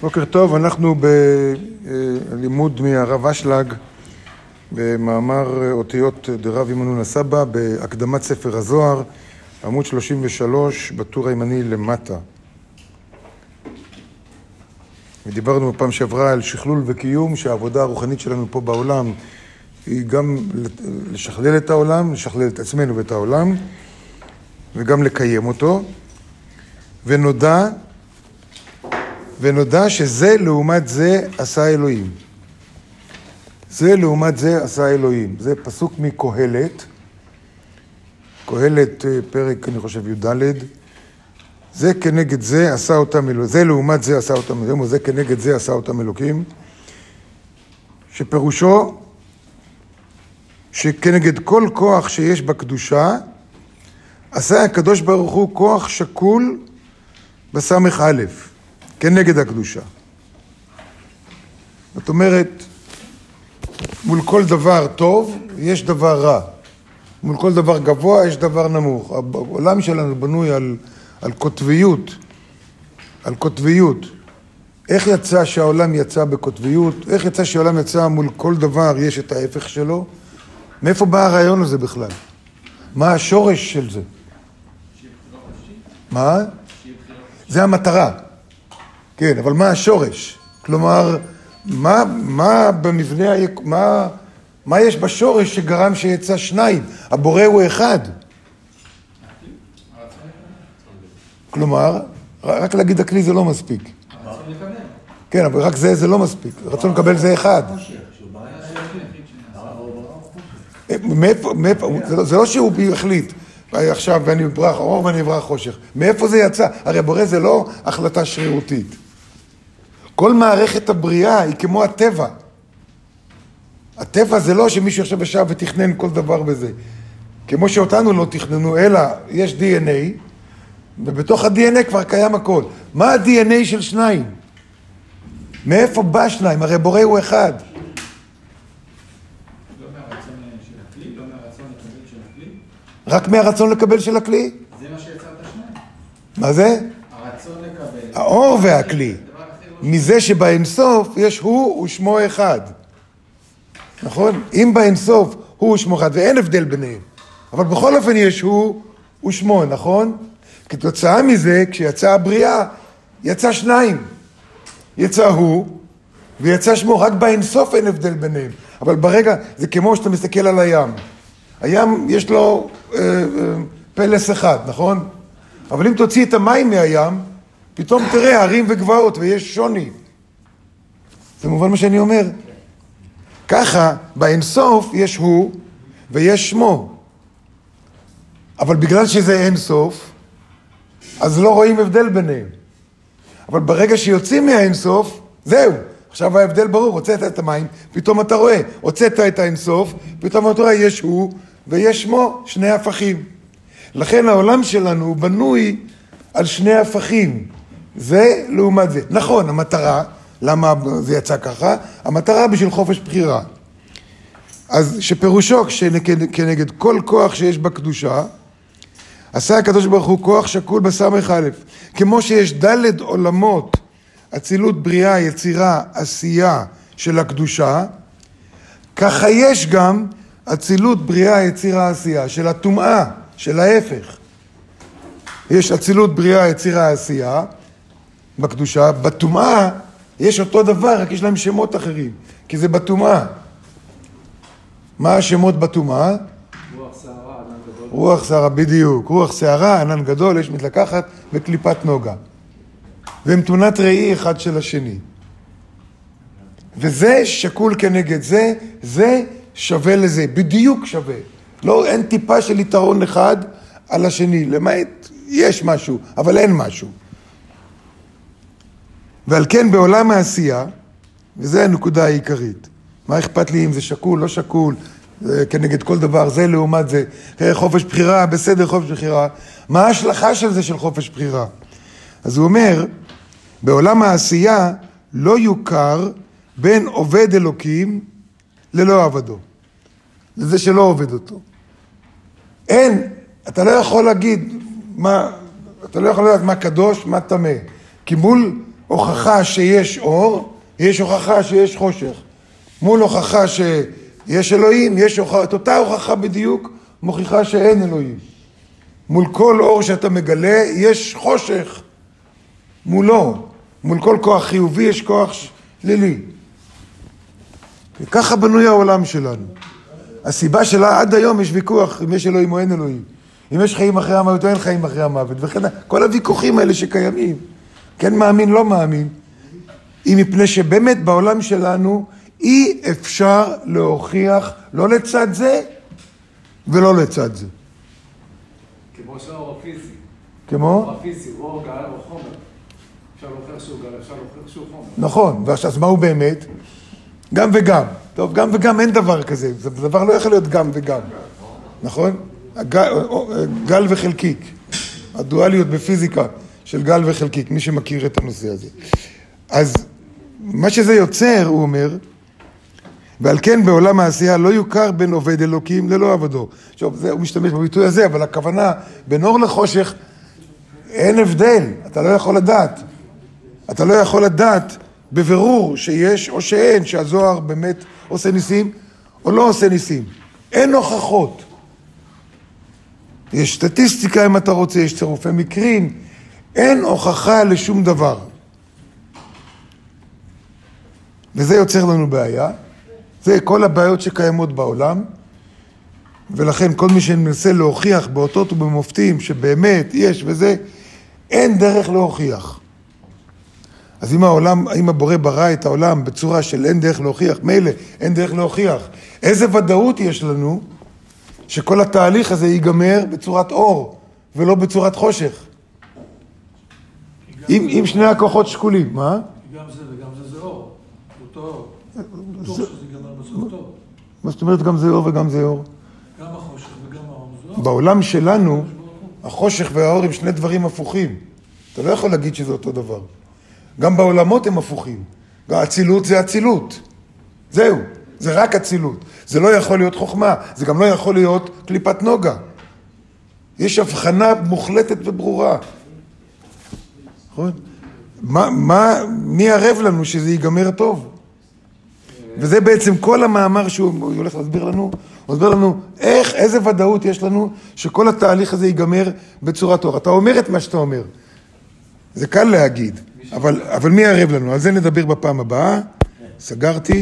בוקר טוב, אנחנו בלימוד מהרב אשלג במאמר אותיות דרב עמנון הסבא בהקדמת ספר הזוהר, עמוד 33, בטור הימני למטה. ודיברנו בפעם שעברה על שכלול וקיום, שהעבודה הרוחנית שלנו פה בעולם היא גם לשכלל את העולם, לשכלל את עצמנו ואת העולם, וגם לקיים אותו. ונודע, ונודע שזה לעומת זה עשה אלוהים. זה לעומת זה עשה אלוהים. זה פסוק מקהלת, קהלת אה, פרק, אני חושב, י"ד. זה כנגד זה עשה אותם אלוהים, זה לעומת זה עשה אותם אלוהים, או זה כנגד זה עשה אותם אלוקים, שפירושו שכנגד כל כוח שיש בקדושה, עשה הקדוש ברוך הוא כוח שקול בסמך א', כנגד הקדושה. זאת אומרת, מול כל דבר טוב יש דבר רע. מול כל דבר גבוה יש דבר נמוך. העולם שלנו בנוי על, על קוטביות, על קוטביות. איך יצא שהעולם יצא בקוטביות? איך יצא שהעולם יצא מול כל דבר יש את ההפך שלו? מאיפה בא הרעיון הזה בכלל? מה השורש של זה? מה? זה המטרה. כן, אבל מה השורש? כלומר, מה, מה במבנה, מה, מה יש בשורש שגרם שיצא שניים? הבורא הוא אחד. כלומר, רק להגיד הכלי זה לא מספיק. כן, אבל רק זה, זה לא מספיק. רצון לקבל זה אחד. מאיפה, מאיפה, זה לא שהוא החליט. עכשיו ואני אברח אור ואני אברח חושך. מאיפה זה יצא? הרי בורא זה לא החלטה שרירותית. כל מערכת הבריאה היא כמו הטבע. הטבע זה לא שמישהו עכשיו ישב ותכנן כל דבר בזה. כמו שאותנו לא תכננו, אלא יש DNA, ובתוך ה-DNA כבר קיים הכל. מה ה-DNA של שניים? מאיפה בא שניים? הרי בורא הוא אחד. רק מהרצון לקבל של הכלי? זה מה שיצר את השניים. מה זה? הרצון לקבל. האור והכלי. מזה שבאינסוף יש הוא ושמו אחד. נכון? אם באינסוף הוא ושמו אחד, ואין הבדל ביניהם, אבל בכל אופן יש הוא ושמו, נכון? כתוצאה מזה, כשיצאה הבריאה, יצא שניים. יצא הוא ויצא שמו, רק באינסוף אין הבדל ביניהם. אבל ברגע, זה כמו שאתה מסתכל על הים. הים יש לו אה, אה, פלס אחד, נכון? אבל אם תוציא את המים מהים, פתאום תראה הרים וגבעות ויש שוני. זה מובן מה שאני אומר? ככה, באינסוף יש הוא ויש שמו. אבל בגלל שזה אינסוף, אז לא רואים הבדל ביניהם. אבל ברגע שיוצאים מהאינסוף, זהו. עכשיו ההבדל ברור, הוצאת את המים, פתאום אתה רואה. הוצאת את האינסוף, פתאום אתה רואה, יש הוא ויש שמו, שני הפכים. לכן העולם שלנו בנוי על שני הפכים. זה לעומת זה. נכון, המטרה, למה זה יצא ככה? המטרה בשביל חופש בחירה. אז שפירושו כנגד כל כוח שיש בקדושה, עשה הקדוש ברוך הוא כוח שקול בסמך א', כמו שיש דלת עולמות, אצילות, בריאה, יצירה, עשייה של הקדושה, ככה יש גם אצילות, בריאה, יצירה, עשייה, של הטומאה, של ההפך. יש אצילות, בריאה, יצירה, עשייה, בקדושה, בטומאה יש אותו דבר, רק יש להם שמות אחרים, כי זה בטומאה. מה השמות בטומאה? רוח שערה, ענן גדול. רוח שערה, בדיוק. רוח שערה, ענן גדול, יש מתלקחת וקליפת נוגה. והם תמונת ראי אחד של השני. וזה שקול כנגד זה, זה שווה לזה, בדיוק שווה. לא, אין טיפה של יתרון אחד על השני, למעט, יש משהו, אבל אין משהו. ועל כן בעולם העשייה, וזו הנקודה העיקרית, מה אכפת לי אם זה שקול, לא שקול, כנגד כל דבר, זה לעומת זה, חופש בחירה, בסדר חופש בחירה, מה ההשלכה של זה של חופש בחירה? אז הוא אומר, בעולם העשייה לא יוכר בין עובד אלוקים ללא עבדו. לזה שלא עובד אותו. אין, אתה לא יכול להגיד מה, אתה לא יכול לדעת מה קדוש, מה טמא. כי מול הוכחה שיש אור, יש הוכחה שיש חושך. מול הוכחה שיש אלוהים, יש הוכחה, את אותה הוכחה בדיוק מוכיחה שאין אלוהים. מול כל אור שאתה מגלה, יש חושך. מולו, מול כל כוח חיובי יש כוח שלילי. וככה בנוי העולם שלנו. הסיבה שלה, עד היום יש ויכוח אם יש אלוהים או אין אלוהים. אם יש חיים אחרי המוות או אין חיים אחרי המוות, וכן כל הוויכוחים האלה שקיימים, כן מאמין, לא מאמין, היא מפני שבאמת בעולם שלנו אי אפשר להוכיח לא לצד זה ולא לצד זה. כמו שהאור הפיזי. כמו? הפיזי, הוא אור גל או חומר. אפשר להוכיח שהוא גל, אפשר להוכיח שהוא חומר. נכון, ועכשיו, אז מה הוא באמת? גם וגם. טוב, גם וגם אין דבר כזה, זה דבר לא יכול להיות גם וגם, נכון? הגל, גל וחלקיק, הדואליות בפיזיקה של גל וחלקיק, מי שמכיר את הנושא הזה. אז מה שזה יוצר, הוא אומר, ועל כן בעולם העשייה לא יוכר בין עובד אלוקים ללא עבדו. עכשיו, זה, הוא משתמש בביטוי הזה, אבל הכוונה, בין אור לחושך אין הבדל, אתה לא יכול לדעת. אתה לא יכול לדעת בבירור שיש או שאין, שהזוהר באמת עושה ניסים או לא עושה ניסים. אין הוכחות. יש סטטיסטיקה אם אתה רוצה, יש צירופי מקרים, אין הוכחה לשום דבר. וזה יוצר לנו בעיה. זה כל הבעיות שקיימות בעולם, ולכן כל מי שמנסה להוכיח באותות ובמופתים שבאמת יש וזה, אין דרך להוכיח. אז אם העולם, אם הבורא ברא את העולם בצורה של אין דרך להוכיח, מילא אין דרך להוכיח, איזה ודאות יש לנו שכל התהליך הזה ייגמר בצורת אור ולא בצורת חושך? אם, אם שני הכוחות שקולים, מה? גם זה וגם זה זה אור. אותו אור. בטוח שזה ייגמר בסוף טוב. מה זאת אומרת גם זה אור וגם זה אור? גם החושך וגם האור זה אור. בעולם שלנו, החושך והאור הם שני דברים הפוכים. אתה לא יכול להגיד שזה אותו דבר. גם בעולמות הם הפוכים. האצילות זה אצילות. זהו, זה רק אצילות. זה לא יכול להיות חוכמה, זה גם לא יכול להיות קליפת נוגה. יש הבחנה מוחלטת וברורה. נכון? מה, מה, מי ערב לנו שזה ייגמר טוב? וזה בעצם כל המאמר שהוא הולך להסביר לנו, הוא מסביר לנו איך, איזה ודאות יש לנו שכל התהליך הזה ייגמר בצורת אור. אתה אומר את מה שאתה אומר. זה קל להגיד, אבל, אבל מי ערב לנו? על זה נדבר בפעם הבאה. סגרתי.